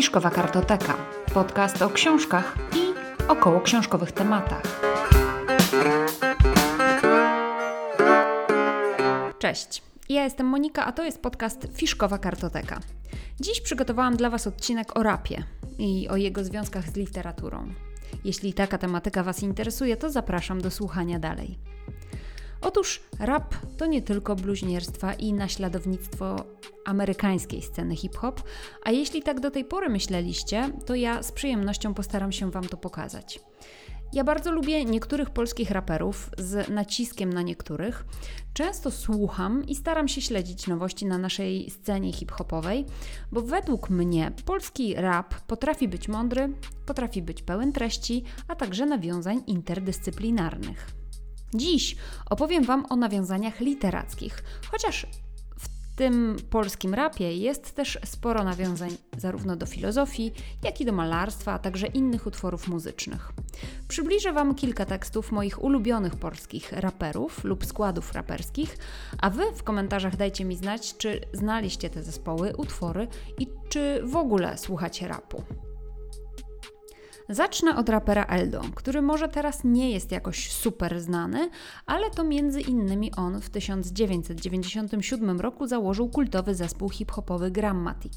Fiszkowa Kartoteka. Podcast o książkach i około książkowych tematach. Cześć. Ja jestem Monika, a to jest podcast Fiszkowa Kartoteka. Dziś przygotowałam dla Was odcinek o rapie i o jego związkach z literaturą. Jeśli taka tematyka Was interesuje, to zapraszam do słuchania dalej. Otóż rap to nie tylko bluźnierstwa i naśladownictwo amerykańskiej sceny hip-hop, a jeśli tak do tej pory myśleliście, to ja z przyjemnością postaram się Wam to pokazać. Ja bardzo lubię niektórych polskich raperów z naciskiem na niektórych. Często słucham i staram się śledzić nowości na naszej scenie hip-hopowej, bo według mnie polski rap potrafi być mądry, potrafi być pełen treści, a także nawiązań interdyscyplinarnych. Dziś opowiem Wam o nawiązaniach literackich, chociaż w tym polskim rapie jest też sporo nawiązań zarówno do filozofii, jak i do malarstwa, a także innych utworów muzycznych. Przybliżę Wam kilka tekstów moich ulubionych polskich raperów lub składów raperskich, a Wy w komentarzach dajcie mi znać, czy znaliście te zespoły, utwory i czy w ogóle słuchacie rapu. Zacznę od rapera Eldo, który może teraz nie jest jakoś super znany, ale to między innymi on w 1997 roku założył kultowy zespół hip-hopowy Grammatic.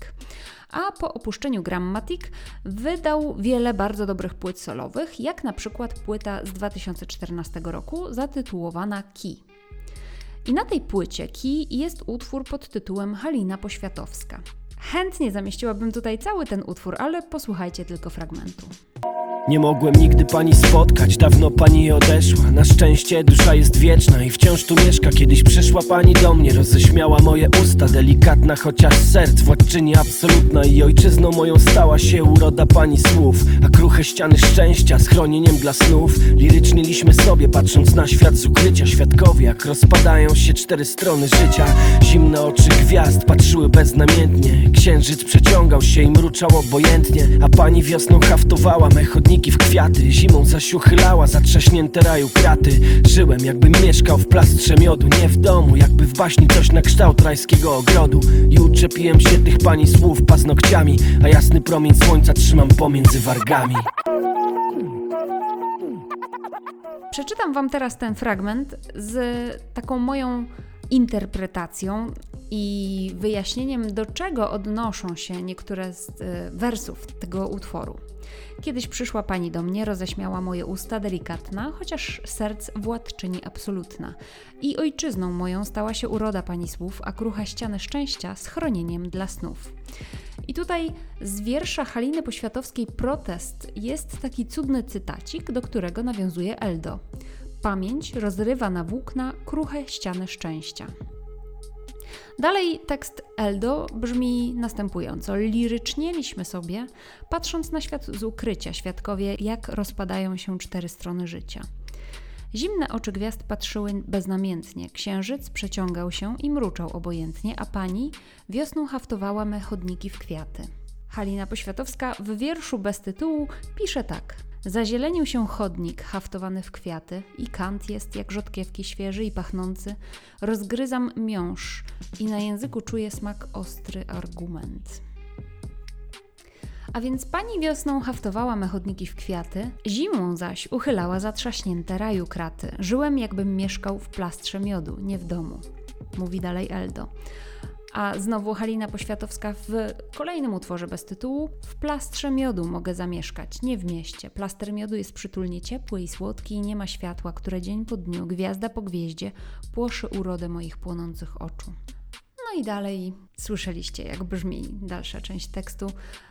A po opuszczeniu Grammatic wydał wiele bardzo dobrych płyt solowych, jak na przykład płyta z 2014 roku zatytułowana Key. I na tej płycie Key jest utwór pod tytułem Halina Poświatowska. Chętnie zamieściłabym tutaj cały ten utwór, ale posłuchajcie tylko fragmentu. Nie mogłem nigdy pani spotkać, dawno pani odeszła. Na szczęście dusza jest wieczna i wciąż tu mieszka. Kiedyś przyszła pani do mnie, roześmiała moje usta. Delikatna chociaż serc, władczyni absolutna I ojczyzną moją stała się uroda pani słów. A kruche ściany szczęścia, schronieniem dla snów. Lirycznie liśmy sobie, patrząc na świat z ukrycia. Świadkowie, jak rozpadają się cztery strony życia. Zimne oczy gwiazd patrzyły beznamiętnie. Księżyc przeciągał się i mruczał obojętnie. A pani wiosną haftowała me chodniki w kwiaty. Zimą zaś uchylała zatrzaśnięte raju kraty. Żyłem jakbym mieszkał w plastrze miodu Nie w domu, jakby w baśni coś na kształt rajskiego ogrodu. I uczepiłem się tych pani słów paznokciami A jasny promień słońca trzymam pomiędzy wargami. Przeczytam Wam teraz ten fragment z taką moją interpretacją i wyjaśnieniem, do czego odnoszą się niektóre z e, wersów tego utworu. Kiedyś przyszła pani do mnie, roześmiała moje usta, delikatna, chociaż serc władczyni absolutna. I ojczyzną moją stała się uroda pani słów, a krucha ściany szczęścia schronieniem dla snów. I tutaj z wiersza Haliny Poświatowskiej Protest jest taki cudny cytacik, do którego nawiązuje Eldo. Pamięć rozrywa na włókna kruche ściany szczęścia. Dalej tekst Eldo brzmi następująco. Lirycznieliśmy sobie, patrząc na świat z ukrycia, świadkowie, jak rozpadają się cztery strony życia. Zimne oczy gwiazd patrzyły beznamiętnie, księżyc przeciągał się i mruczał obojętnie, a pani wiosną haftowała me chodniki w kwiaty. Halina Poświatowska w wierszu bez tytułu pisze tak. Zazielenił się chodnik haftowany w kwiaty i kant jest jak rzodkiewki świeży i pachnący. Rozgryzam miąższ i na języku czuję smak ostry argument. A więc pani wiosną haftowała me chodniki w kwiaty, zimą zaś uchylała zatrzaśnięte raju kraty. Żyłem jakbym mieszkał w plastrze miodu, nie w domu. Mówi dalej Eldo. A znowu Halina Poświatowska w kolejnym utworze bez tytułu W plastrze miodu mogę zamieszkać, nie w mieście. Plaster miodu jest przytulnie ciepły i słodki i nie ma światła, które dzień po dniu, gwiazda po gwieździe, płoszy urodę moich płonących oczu. No i dalej słyszeliście, jak brzmi dalsza część tekstu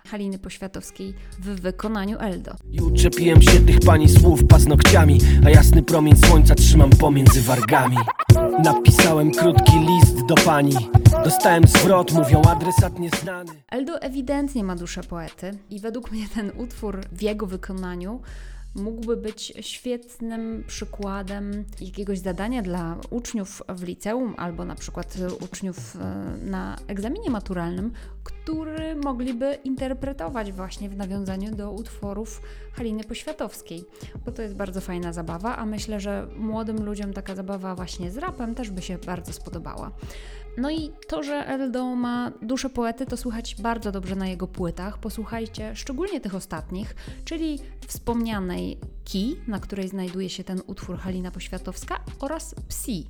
Haliny Poświatowskiej w wykonaniu Eldo. I uczepiłem się tych pani słów paznokciami A jasny promień słońca trzymam pomiędzy wargami Napisałem krótki list do pani Dostałem zwrot, mówią adresat nieznany. Eldo ewidentnie ma duszę poety i według mnie ten utwór w jego wykonaniu mógłby być świetnym przykładem jakiegoś zadania dla uczniów w liceum albo na przykład uczniów e, na egzaminie maturalnym, który mogliby interpretować właśnie w nawiązaniu do utworów Haliny Poświatowskiej, bo to jest bardzo fajna zabawa, a myślę, że młodym ludziom taka zabawa właśnie z rapem też by się bardzo spodobała. No i to, że Eldo ma duszę poety, to słychać bardzo dobrze na jego płytach. Posłuchajcie szczególnie tych ostatnich, czyli wspomnianej Ki, na której znajduje się ten utwór Halina Poświatowska oraz Psi.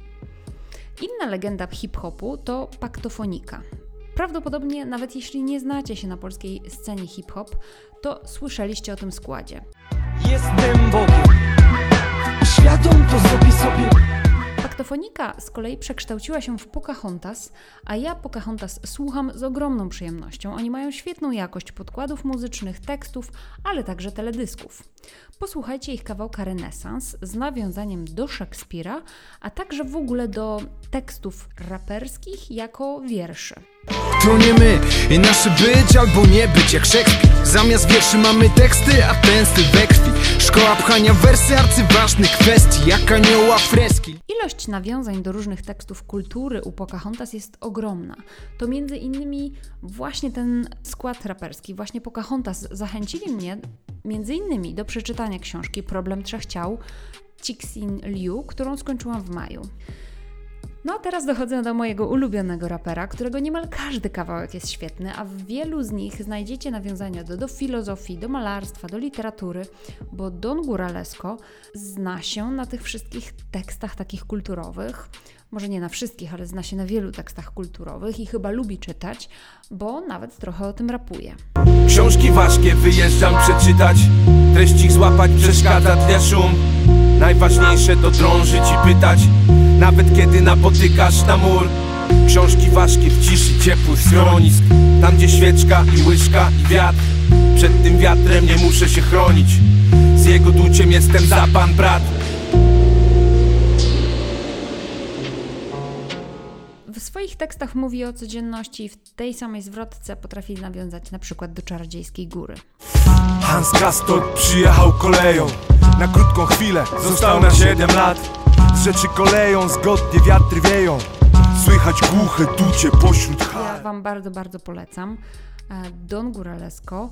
Inna legenda hip-hopu to paktofonika. Prawdopodobnie, nawet jeśli nie znacie się na polskiej scenie hip-hop, to słyszeliście o tym składzie. Jestem Bogiem, światą to sobie sobie. Paktofonika z kolei przekształciła się w Pocahontas, a ja Pocahontas słucham z ogromną przyjemnością. Oni mają świetną jakość podkładów muzycznych, tekstów, ale także teledysków. Posłuchajcie ich kawałka Renesans z nawiązaniem do Szekspira, a także w ogóle do tekstów raperskich jako wierszy. To nie my i nasze być albo nie być jak Szekspir Zamiast wierszy mamy teksty, a ten styl we krwi Szkoła pchania wersy arcyważnych kwestii Jak anioła freski Ilość nawiązań do różnych tekstów kultury u Pocahontas jest ogromna. To między innymi właśnie ten skład raperski, właśnie Pocahontas zachęcili mnie między innymi do przeczytania książki Problem Trzech Ciał Cixin Liu, którą skończyłam w maju. No a teraz dochodzę do mojego ulubionego rapera, którego niemal każdy kawałek jest świetny, a w wielu z nich znajdziecie nawiązania do, do filozofii, do malarstwa, do literatury, bo Don Guralesco zna się na tych wszystkich tekstach takich kulturowych. Może nie na wszystkich, ale zna się na wielu tekstach kulturowych i chyba lubi czytać, bo nawet trochę o tym rapuje. Książki ważkie wyjeżdżam przeczytać, treść ich złapać przeszkadza tle szum. Najważniejsze to drążyć i pytać Nawet kiedy napotykasz na mur. Książki ważkie w ciszy ciepłych schronisk. Tam gdzie świeczka i łyżka i wiatr. Przed tym wiatrem nie muszę się chronić. Z jego duciem jestem za pan brat. W swoich tekstach mówi o codzienności i w tej samej zwrotce potrafi nawiązać na przykład do Czarodziejskiej Góry. Hans Castor przyjechał koleją. Na krótką chwilę Został na 7 lat rzeczy koleją, zgodnie wiatry wieją Słychać głuche ducie pośród Ja Wam bardzo, bardzo polecam e, Don Guralesco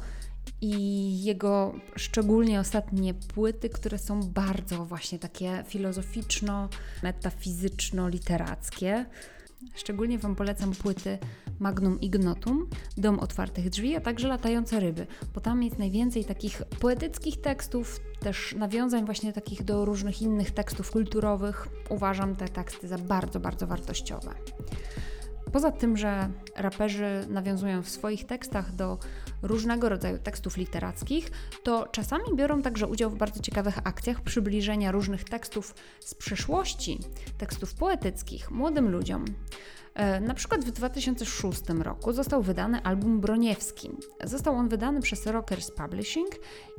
i jego szczególnie ostatnie płyty, które są bardzo właśnie takie filozoficzno, metafizyczno-literackie. Szczególnie Wam polecam płyty Magnum Ignotum, Dom Otwartych Drzwi, a także Latające Ryby, bo tam jest najwięcej takich poetyckich tekstów, też nawiązań właśnie takich do różnych innych tekstów kulturowych. Uważam te teksty za bardzo, bardzo wartościowe. Poza tym, że raperzy nawiązują w swoich tekstach do różnego rodzaju tekstów literackich, to czasami biorą także udział w bardzo ciekawych akcjach przybliżenia różnych tekstów z przeszłości, tekstów poetyckich młodym ludziom. E, na przykład w 2006 roku został wydany album Broniewski. Został on wydany przez Rockers Publishing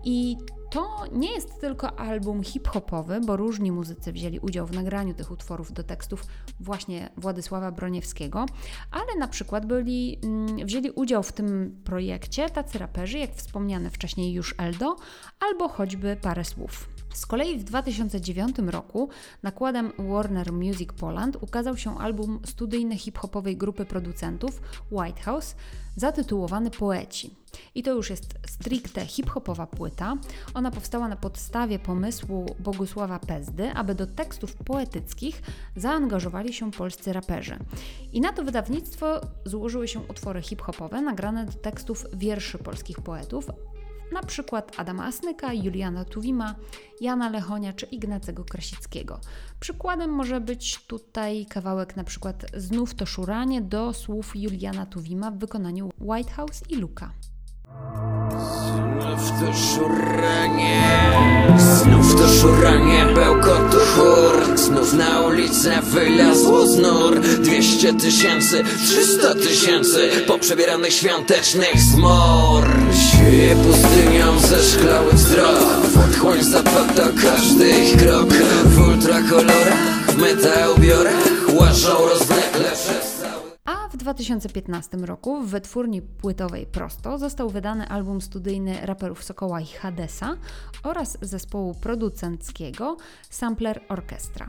i to nie jest tylko album hip-hopowy, bo różni muzycy wzięli udział w nagraniu tych utworów do tekstów właśnie Władysława Broniewskiego, ale na przykład byli, mm, wzięli udział w tym projekcie tacy raperzy, jak wspomniane wcześniej już Eldo, albo choćby parę słów. Z kolei w 2009 roku nakładem Warner Music Poland ukazał się album studyjny hip-hopowej grupy producentów White House zatytułowany Poeci. I to już jest stricte hip-hopowa płyta. Ona powstała na podstawie pomysłu Bogusława Pezdy, aby do tekstów poetyckich zaangażowali się polscy raperzy. I na to wydawnictwo złożyły się utwory hip-hopowe nagrane do tekstów wierszy polskich poetów, na przykład Adama Asnyka, Juliana Tuwima, Jana Lechonia czy Ignacego Krasickiego. Przykładem może być tutaj kawałek na przykład Znów to szuranie do słów Juliana Tuwima w wykonaniu White House i Luka. Znów to szuranie, znów to szuranie, bełkotu chór. Znów na ulicę wylazło z nur Dwieście tysięcy, trzysta tysięcy Poprzebieranych świątecznych zmor. Sieje pustynią ze szklałych wzrok. W otchłań zapada każdy ich krok. W ultrakolorach, w metal ubiorach Łażą rozlegle przez 2015 roku w wytwórni płytowej Prosto został wydany album studyjny raperów Sokoła i Hadesa oraz zespołu producenckiego Sampler Orchestra.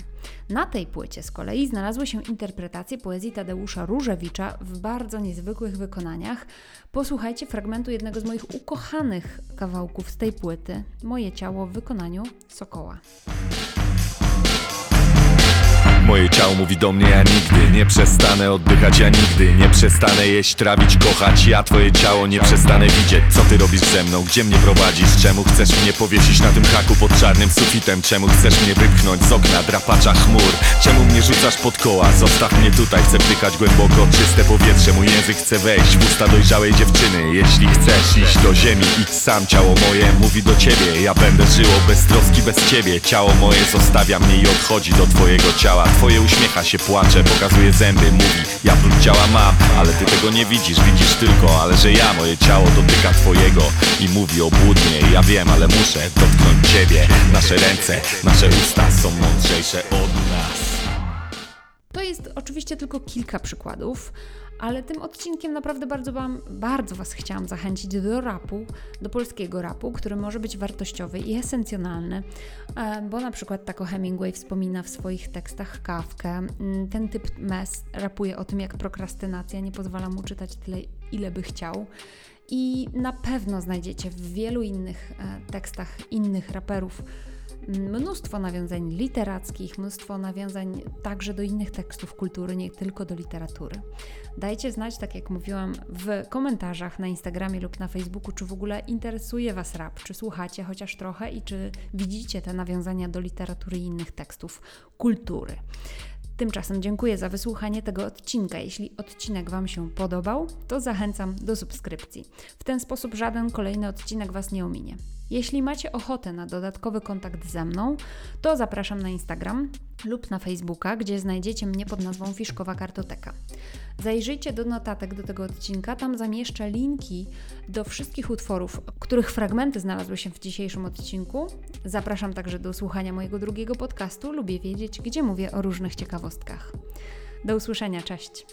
Na tej płycie z kolei znalazły się interpretacje poezji Tadeusza Różewicza w bardzo niezwykłych wykonaniach. Posłuchajcie fragmentu jednego z moich ukochanych kawałków z tej płyty, Moje ciało w wykonaniu Sokoła. Moje ciało mówi do mnie, ja nigdy nie przestanę oddychać, ja nigdy nie przestanę jeść, trawić, kochać. Ja twoje ciało nie przestanę widzieć, co ty robisz ze mną, gdzie mnie prowadzisz? Czemu chcesz mnie powiesić na tym haku pod czarnym sufitem? Czemu chcesz mnie wypchnąć z okna drapacza chmur? Czemu mnie rzucasz pod koła, zostaw mnie tutaj Chcę wdychać głęboko czyste powietrze, mój język chce wejść w usta dojrzałej dziewczyny. Jeśli chcesz iść do ziemi, idź sam, ciało moje mówi do ciebie. Ja będę żyło bez troski, bez ciebie. Ciało moje zostawia mnie i odchodzi do twojego ciała Twoje uśmiecha się, płacze, pokazuje zęby Mówi, ja próg ciała mam, ale ty tego nie widzisz Widzisz tylko, ale że ja, moje ciało dotyka twojego. I mówi obłudnie, ja wiem, ale muszę dotknąć ciebie. Nasze ręce, nasze usta są mądrzejsze od nas To jest oczywiście tylko kilka przykładów, ale tym odcinkiem naprawdę bardzo, wam, bardzo Was chciałam zachęcić do rapu, do polskiego rapu, który może być wartościowy i esencjonalny, e, bo na przykład tako Hemingway wspomina w swoich tekstach Kawkę. Mm, ten typ mes rapuje o tym, jak prokrastynacja nie pozwala mu czytać tyle, ile by chciał. I na pewno znajdziecie w wielu innych e, tekstach innych raperów mnóstwo nawiązań literackich, mnóstwo nawiązań także do innych tekstów kultury, nie tylko do literatury. Dajcie znać, tak jak mówiłam, w komentarzach na Instagramie lub na Facebooku, czy w ogóle interesuje Was rap, czy słuchacie chociaż trochę i czy widzicie te nawiązania do literatury i innych tekstów kultury. Tymczasem dziękuję za wysłuchanie tego odcinka. Jeśli odcinek Wam się podobał, to zachęcam do subskrypcji. W ten sposób żaden kolejny odcinek Was nie ominie. Jeśli macie ochotę na dodatkowy kontakt ze mną, to zapraszam na Instagram lub na Facebooka, gdzie znajdziecie mnie pod nazwą Fiszkowa Kartoteka. Zajrzyjcie do notatek do tego odcinka, tam zamieszczę linki do wszystkich utworów, których fragmenty znalazły się w dzisiejszym odcinku. Zapraszam także do słuchania mojego drugiego podcastu. Lubię wiedzieć, gdzie mówię o różnych ciekawostkach jednostkach. Do usłyszenia, cześć.